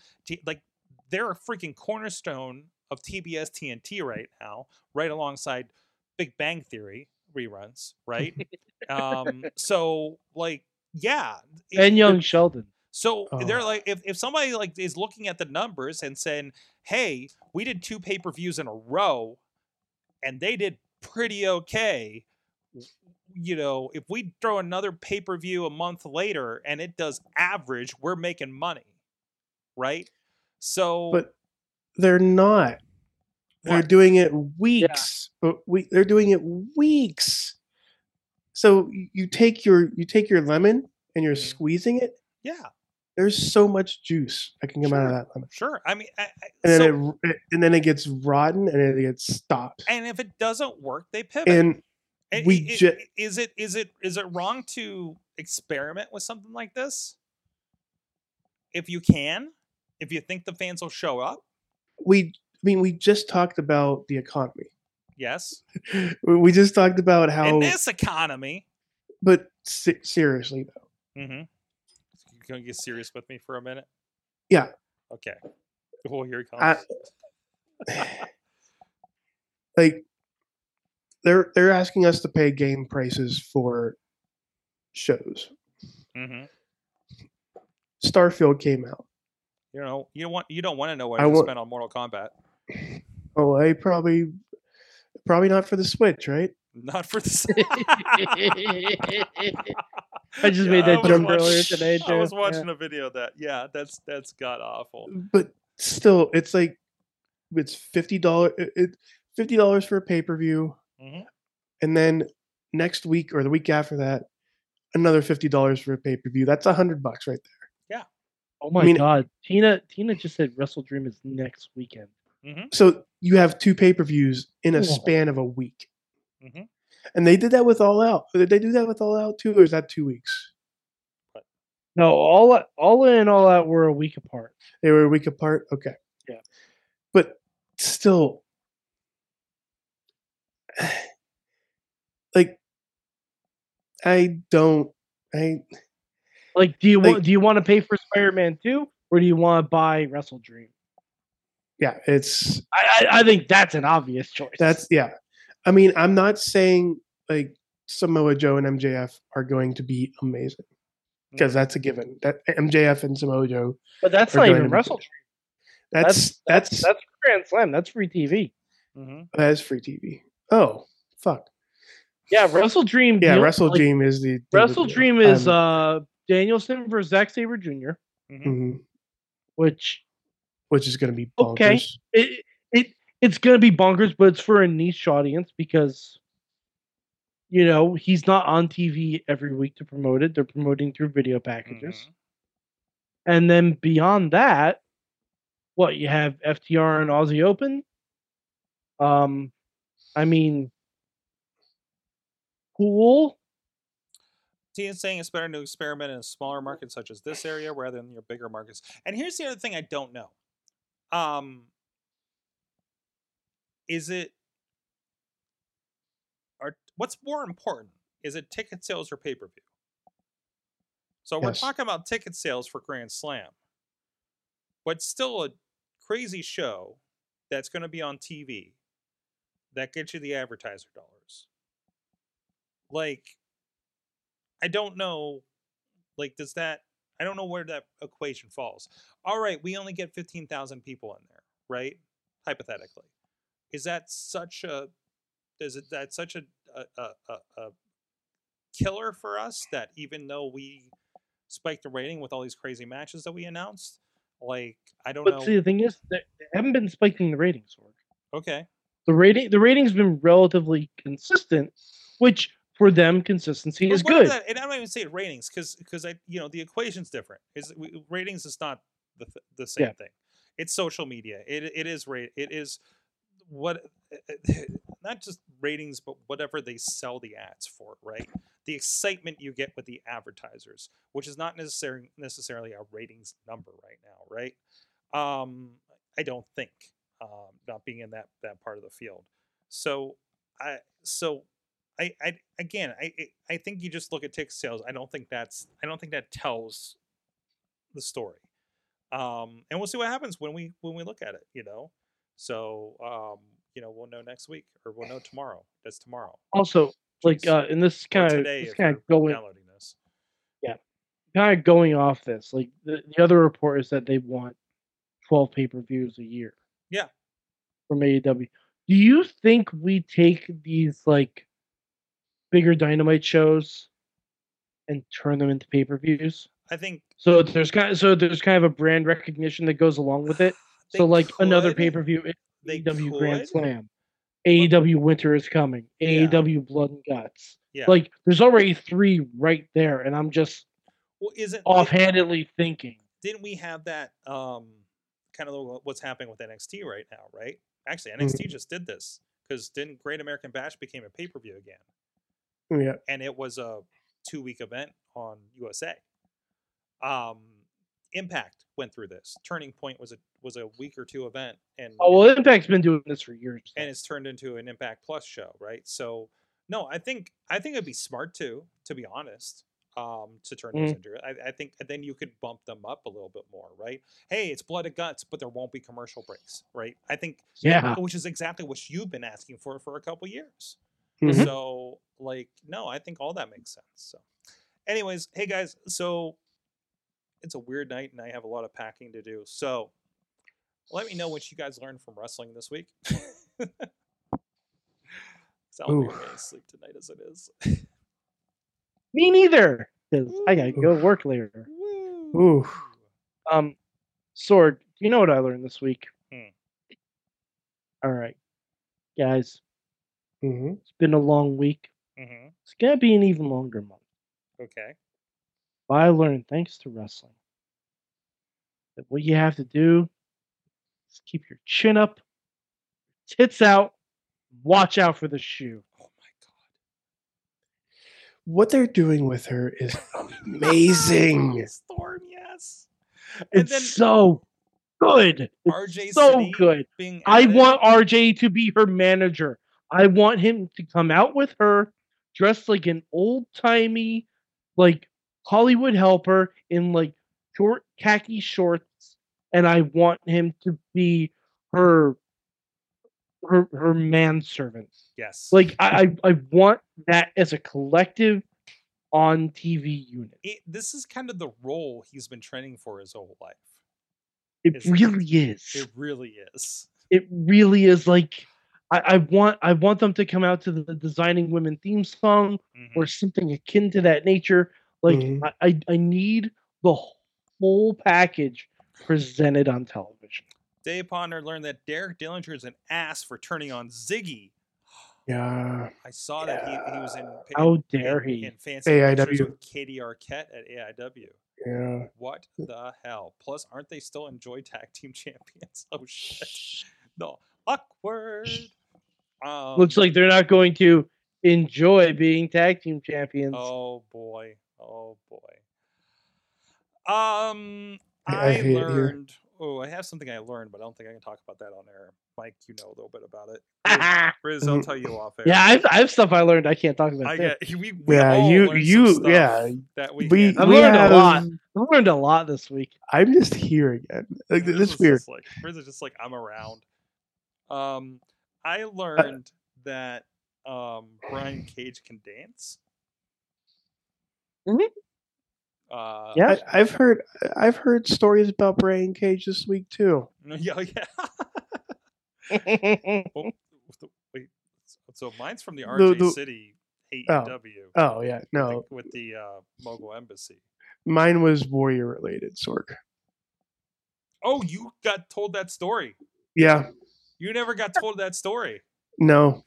like they're a freaking cornerstone of TBS TNT right now, right alongside Big Bang Theory reruns, right? um, so like yeah, it- And Young Sheldon. so they're Oh. like, if, if somebody like is looking at the numbers and saying, "Hey, we did two pay per views in a row, and they did pretty okay," you know, if we throw another pay per view a month later and it does average, we're making money, right? So, but they're not. They're doing it weeks. But we they're doing it weeks. So you take your you take your lemon and you're Mhm. squeezing it. yeah, There's so much juice that can come out of Sure. that lemon, sure. I mean, I, I, and then so- it, it and then it gets rotten and it gets stopped. and if it doesn't work, they pivot. And And we i- i- ju- is it is it is it wrong to experiment with something like this? If you can, if you think the fans will show up, we I mean we just talked about the economy. yes. We just talked about how In this economy, but se- seriously though. mm-hmm. you gonna get serious with me for a minute? Yeah. Okay. Oh, here he I- comes. like they're they're asking us to pay game prices for shows. Mm-hmm. Starfield came out. You know, you don't want you don't want to know what I I, wa- spent on Mortal Kombat. Oh, I probably probably not for the Switch, right? Not for this. I just made that was joke earlier today, I too. was Yeah. watching a video of that. Yeah, that's that's god awful. But still, it's like it's fifty dollars. It fifty dollars for a pay per view, hmm and then next week or the week after that, another fifty dollars for a pay per view. That's a hundred bucks right there. Oh my mean- god, Tina Tina just said Wrestle Dream is next weekend. So you have two pay per views in a Whoa. span of a week, Mhm. and they did that with All Out. Did they do that with All Out too, or is that two weeks? No, all all in and all out were a week apart. They were a week apart. Okay. Yeah. But still, like, I don't. I Like, do you Like- want do you want to pay for Spider Man two, or do you want to buy Wrestle Dream? yeah. It's I, I I think that's an obvious choice. that's yeah. I mean, I'm not saying like Samoa Joe and MJF are going to be amazing because that's a given. That MJF and Samoa Joe. but that's are not even Wrestle good. Dream. That's that's that's that's Grand Slam. That's free TV. hmm that is free TV. Oh fuck. Yeah, Wrestle Dream. Yeah, Wrestle like, Dream is the, the Wrestle. Dream is Um, uh Danielson versus Zack Sabre Jr., mhm, which which is going to be bonkers. Okay. it it it's gonna be bonkers, but it's for a niche audience because you know he's not on TV every week to promote it. They're promoting through video packages, Mhm. and then beyond that, what you have FTR and Aussie Open. Um, I mean, cool. Tina's saying it's better to experiment in a smaller market such as this area rather than your bigger markets. And here's the other thing I don't know. Um is it are what's more important? Is it ticket sales or pay-per-view? So we're talking about ticket sales for Grand Slam. But still a crazy show that's going to be on TV that gets you the advertiser dollars. Like, I don't know. Like, does that? I don't know where that equation falls. All right, we only get fifteen thousand people in there, right? Hypothetically, is that such a? Is it that such a a, a, a, killer for us that even though we spiked the rating with all these crazy matches that we announced, like I don't But know. see, the thing is, they haven't been spiking the ratings. Okay, The rating, the rating's been relatively consistent, which for them consistency But is good. That, and I don't even say ratings because because I you know the equation's different. Is ratings is not the the same Yeah. thing. It's social media. It it is rate. It is what not just ratings, but whatever they sell the ads for. Right. The excitement you get with the advertisers, which is not necessarily necessarily a ratings number right now. Right. Um, I don't think um, not being in that that part of the field. So I so I, I again I I- think you just look at ticket sales. I don't think that's I don't think that tells the story. Um, and we'll see what happens when we when we look at it. You know, so um, you know we'll know next week or we'll know tomorrow. That's tomorrow. Also, like, uh, and this kind of this kind of going downloading this. kind of going off this. Like the, the other report is that they want twelve pay per views a year. Yeah. From AEW. Do you think we take these like bigger dynamite shows and turn them into pay per views? I think So there's kind of so there's kind of a brand recognition that goes along with it. So like another pay per view, AEW Grand. Slam, AEW Winter is coming, Yeah. AEW Blood and Guts. Yeah. Like there's already three right there, and I'm just well, isn't offhandedly thinking. didn't we have that um kind of what's happening with NXT right now, right? Actually, Mm-hmm. NXT just did this because didn't Great American Bash became a pay per view again, Yeah. and it was a two week event on USA. Um, Impact went through this. Turning Point was a was a week or two event, and Oh well, Impact's been doing this for years. and it's turned into an Impact Plus show, right? So no, I think I think it'd be smart to, to be honest, um, to turn those Mhm. into it. I, I think then you could bump them up a little bit more, right? Hey, it's blood and guts, but there won't be commercial breaks, right? I think yeah, which is exactly what you've been asking for for a couple years. Mhm. So like, no, I think all that makes sense. So, anyways, hey guys, so it's a weird night and I have a lot of packing to do. So let me know what you guys learned from wrestling this week. Sounds like Ooh. you're sleep tonight as it is. me neither. Because I gotta go to work later. Ooh. Um, Sorg, do you know what I learned this week? Hmm. All right, guys, hmm it's been a long week. hmm It's gonna be an even longer month. Okay. But I learned thanks to wrestling that what you have to do is keep your chin up, tits out, watch out for the shoe. Oh my god. What they're doing with her is amazing. Storm, yes. And It's then so good. It's RJ so City good. being I want RJ to be her manager. I want him to come out with her dressed like an old timey, like Hollywood helper in like short khaki shorts, and I want him to be her her her manservant. yes. Like I I, I want that as a collective on TV unit. it, this is kind of the role he's been training for his whole life. It really is. It really is. it really is like I, I want I want them to come out to the designing women theme song Mhm. or something akin to that nature. Like Mhm. I, I I need the whole package presented on television. Dave Ponder learned that Derek Dillinger is an ass for turning on Ziggy. Yeah. I saw that he, he was in, How in, dare in, he. in Fancy AIW. with Katie Arquette at AIW. Yeah. What the hell? Plus, aren't they still enjoy tag team champions? Oh shit! No, awkward. Um, Looks like they're not going to enjoy being tag team champions. Oh boy. Oh boy. Um, I- I, I hate it here. learned. Oh, I have something I learned, but I don't think I can talk about that on air. Mike, you know a little bit about it. yeah, Riz, I'll Mhm. tell you off air. I have, I have stuff I learned I can't talk about. I get. We, we Yeah, you- you- yeah, That we. we- I've we learned have- a lot. I've learned a lot this week. I'm just here again. Like Riz this is is weird. just Like, Riz is just like I'm around. Um, I learned that um, Brian Cage can dance. Mhm. Uh, Yeah. I, I've heard I've heard stories about Brian Cage this week too. yeah, yeah. Well, the- wait, so mine's from the The- RJ the- City Oh. AEW. Oh yeah, no, with the, with the uh, Mogul Embassy. mine was warrior related, Sorg. Oh, you got told that story. Yeah, You never got told that story. no,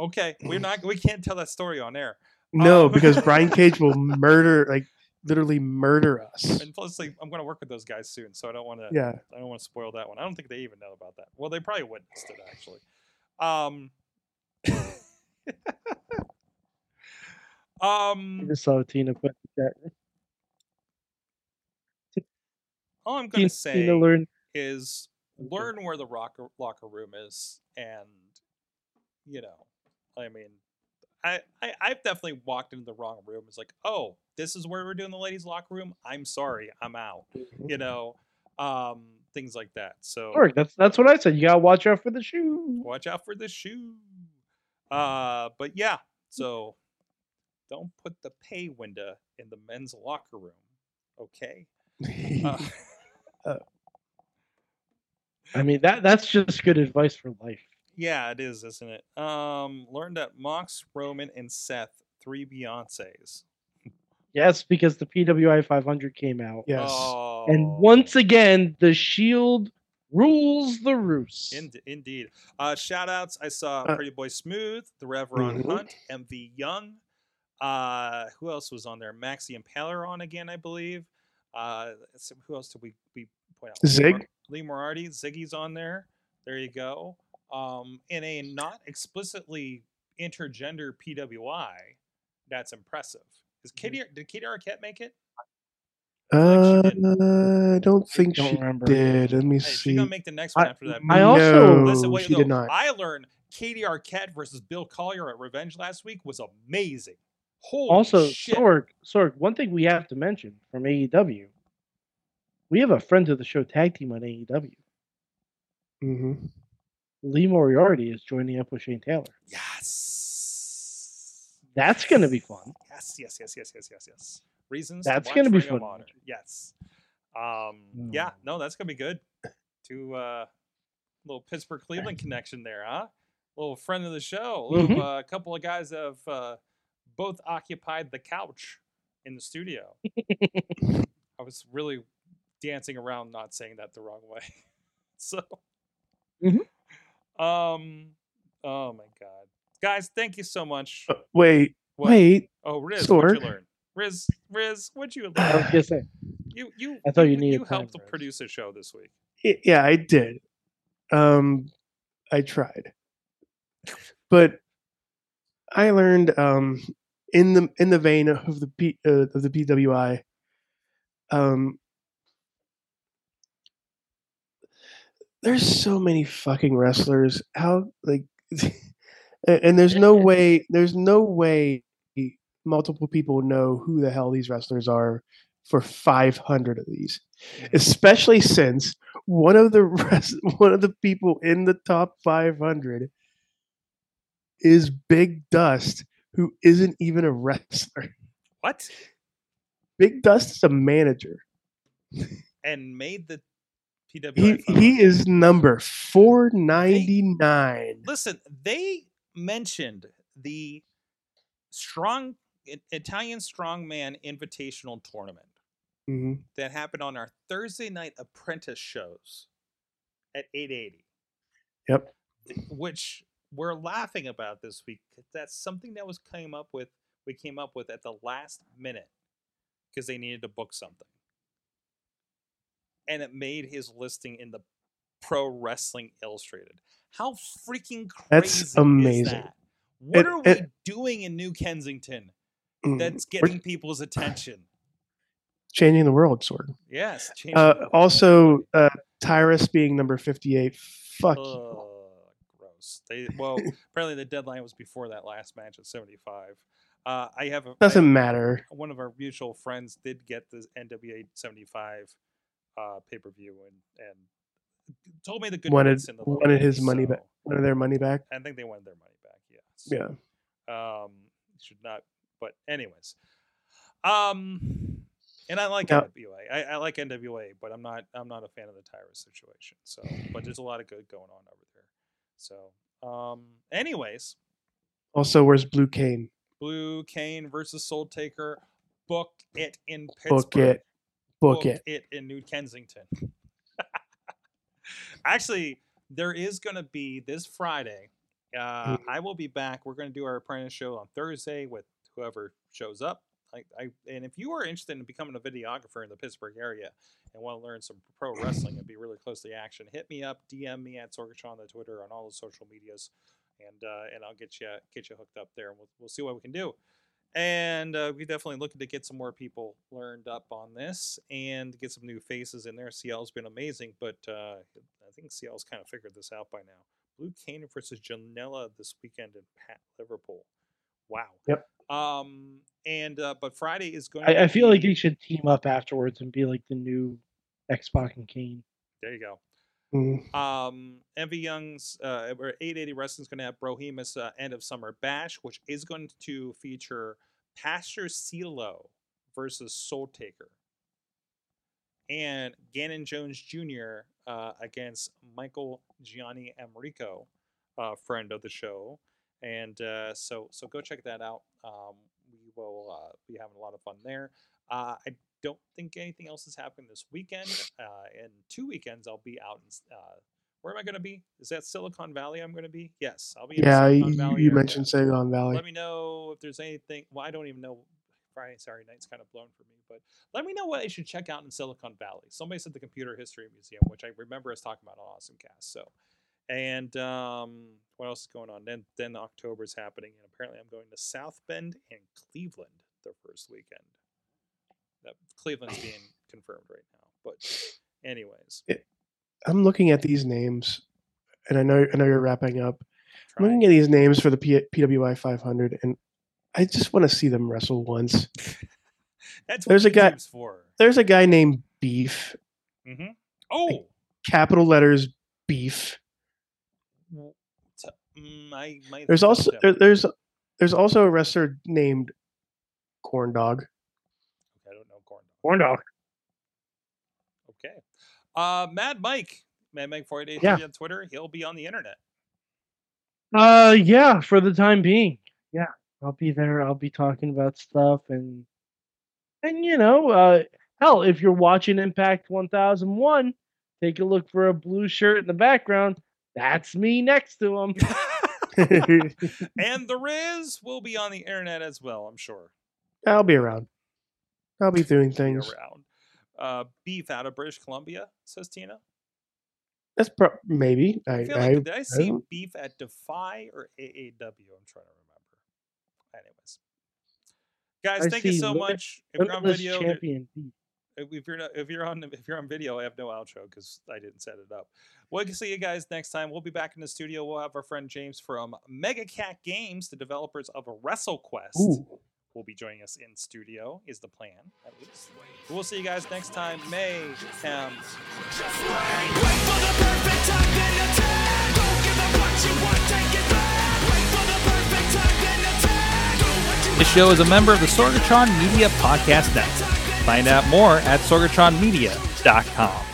Okay, we're not. We can't tell that story on air. no, Um, because Brian Cage will murder, like literally murder us. And plus, like, I'm going to work with those guys soon, so I don't want to. Yeah, I don't want to spoil that one. I don't think they even know about that. Well, they probably witnessed it actually. Um. I um. just saw Tina put that. All I'm going to say Tina learned. is learn where the rocker, locker room is, and you know, I mean, I, I I've definitely walked into the wrong room. It's like, oh, this is where we're doing the ladies' locker room. I'm sorry, I'm out. You know, um, things like that. So Sure, that's that's what I said. You gotta watch out for the shoe. watch out for the shoe. Uh, but yeah, so don't put the pay window in the men's locker room, okay? Uh, I mean that that's just good advice for life. Yeah, it is, isn't it? Um, learned that Mox, Roman, and Seth, three Beyonces. Yes, because the PWI 500 came out, yes. Oh, and once again the Shield rules the roost. Ind- indeed. Uh, shout outs. I saw Uh, Pretty Boy Smooth, The Reverend mhm. Hunt, MV Young. Uh, who else was on there? Maxi Impaler on again, I believe. Uh, who else did we, we point out? Zig? Mor- Lee Moriarty, Ziggy's on there. There you go. Um, in a not explicitly intergender PWI, that's impressive. Is Katie, did Katie Arquette make it? Uh, I don't think don't she remember. did. Let me Hey, see. she's gonna make the next one I- after that. I also- no, Listen, wait, she no, did not. I learned Katie Arquette versus Bill Collier at Revenge last week was amazing. Holy also, shit! Sorg, Sorg, one thing we have to mention from AEW, we have a friend of the show tag team on AEW. hmm Lee Moriarty is joining up with Shane Taylor. Yes, That's gonna be fun. Yes, yes, yes, yes, yes, yes, yes. Reasons. to That's watch gonna be Ring fun to. Yes. Um. Yeah. Mm. No, that's gonna be good. To uh, little Pittsburgh Cleveland connection there, huh? Little friend of the show. A Mhm. uh, couple of guys have uh, both occupied the couch in the studio. I was really dancing around, not saying that the wrong way. so, Mhm. um, oh my god, guys, thank you so much. Uh, wait, What? wait. Oh, Riz, what'd you learn? Riz, Riz, what'd you I was learn? gonna You, you, I thought you needed You time, helped Riz. produce a show this week. Y- Yeah, I did. Um, I tried, but I learned um in the in the vein of the P, uh, of the PWI. Um, there's so many fucking wrestlers. How like, and there's no way. There's no way multiple people know who the hell these wrestlers are for 500 of these especially since one of the rest, one of the people in the top 500 is Big Dust, who isn't even a wrestler. What? Big Dust is a manager. And made the PWI. He 500. he is number 499. Listen, they mentioned the strong Italian strongman invitational tournament Mhm. that happened on our Thursday night apprentice shows at 880, Yep. which we're laughing about this week. That's something that was came up with. We came up with at the last minute because they needed to book something, and it made his listing in the Pro Wrestling Illustrated. How freaking crazy! That's is amazing. that? What It- are we it- doing in New Kensington Mm. that's getting people's attention? changing the world, sort of. Yes. Uh, also, uh, Tyrus being number 58. Fuck. you. Ugh, gross. They well, apparently the deadline was before that last match at 75. Uh, I have a I- Doesn't matter. one of our mutual friends did get the NWA 75 uh, pay per view, and and told me the good Wanted- the wanted his points, money back. so Wanted their money back. I think they wanted their money back. Yes. Yeah. Um, should not. But anyways, um, and I like Now- NWA. I, I like NWA, but I'm not. I'm not a fan of the Tyrus situation. So, but there's a lot of good going on over there. So, um, anyways, Also, where's Blue Cane? Blue Cane versus Soul Taker. Book it in Pittsburgh. Book it. Book it. in New Kensington. Actually, there is going to be this Friday. Uh, Mhm. I will be back. We're going to do our apprentice show on Thursday with whoever shows up. I, I, and if you are interested in becoming a videographer in the Pittsburgh area and want to learn some pro wrestling and be really close to the action, hit me up, DM me at Sorgatron on the Twitter on all the social medias, and uh, and I'll get you get you hooked up there, and we'll, we'll see what we can do. And uh, we definitely looking to get some more people learned up on this and get some new faces in there. CL's been amazing, but uh, I think CL's kind of figured this out by now. Blue Cane versus Janela this weekend in Pat Liverpool. Wow. Yep. Um, and uh, but Friday is going. I, I feel like be- they should team up afterwards and be like the new X Pac and Kane. There you go. Mm. Um, Envy Young's uh, or 880 Wrestling's going to have Brohemus uh, End of Summer Bash, which is going to feature Pastor CeeLo versus Soul Taker, and Gannon Jones Jr. Uh, against Michael Gianni Amrico, uh, friend of the show, and uh, so so go check that out. Um, we will uh, be having a lot of fun there. Uh, I don't think anything else is happening this weekend. Uh, in two weekends, I'll be out in. Uh, where am I going to be? Is that Silicon Valley? I'm going to be. Yes, I'll be. Yeah, you, Silicon Valley you mentioned Silicon Valley. Let me know if there's anything. Well, I don't even know. Friday, Saturday night's kind of blown for me, but let me know what I should check out in Silicon Valley. Somebody said the Computer History Museum, which I remember us talking about on Awesome Cast. So, and um, what else is going on? Then, then October's happening, and apparently I'm going to South Bend and Cleveland the first weekend. That Cleveland's being confirmed right now, but anyways, I'm looking at these names, and I know I know you're wrapping up. I'm looking at these names for the P- PWI 500, and I just want to see them wrestle once. That's there's a guy- for. There's a guy named Beef, hmm Oh, capital letters Beef. mm, I might. There's also there, there's there's also a wrestler named Corn Dog. Corn dog. Okay. Uh, Mad Mike, Mad Mike four eight eight Yeah. on Twitter. He'll be on the internet. Uh, yeah, for the time being, yeah, I'll be there. I'll be talking about stuff and and you know, uh, hell, if you're watching Impact 1001, take a look for a blue shirt in the background. That's me next to him. and the Riz will be on the internet as well. I'm sure. I'll be around. I'll be doing things. around. Uh, beef out of British Columbia, says Tina. That's pro- maybe. I, I feel I, like did I see don't- beef at Defy or AAW? I'm trying to remember. Anyways, guys, I thank you so much. If you're on video, champion. beef. if if you're not, if you're on if you're on video, I have no outro because I didn't set it up. We'll see you guys next time. We'll be back in the studio. We'll have our friend James from Mega Cat Games, the developers of WrestleQuest, Ooh. Will be joining us in studio. Is the plan at least? We'll see you guys next time. Mayhem. Just wait. Wait for the perfect time, then attack. Don't give up what you want, take it back. Wait for the perfect time, then attack. Do what you This show is a member of the Sorgatron Media Podcast Network. Find out more at sorgatronmedia.com.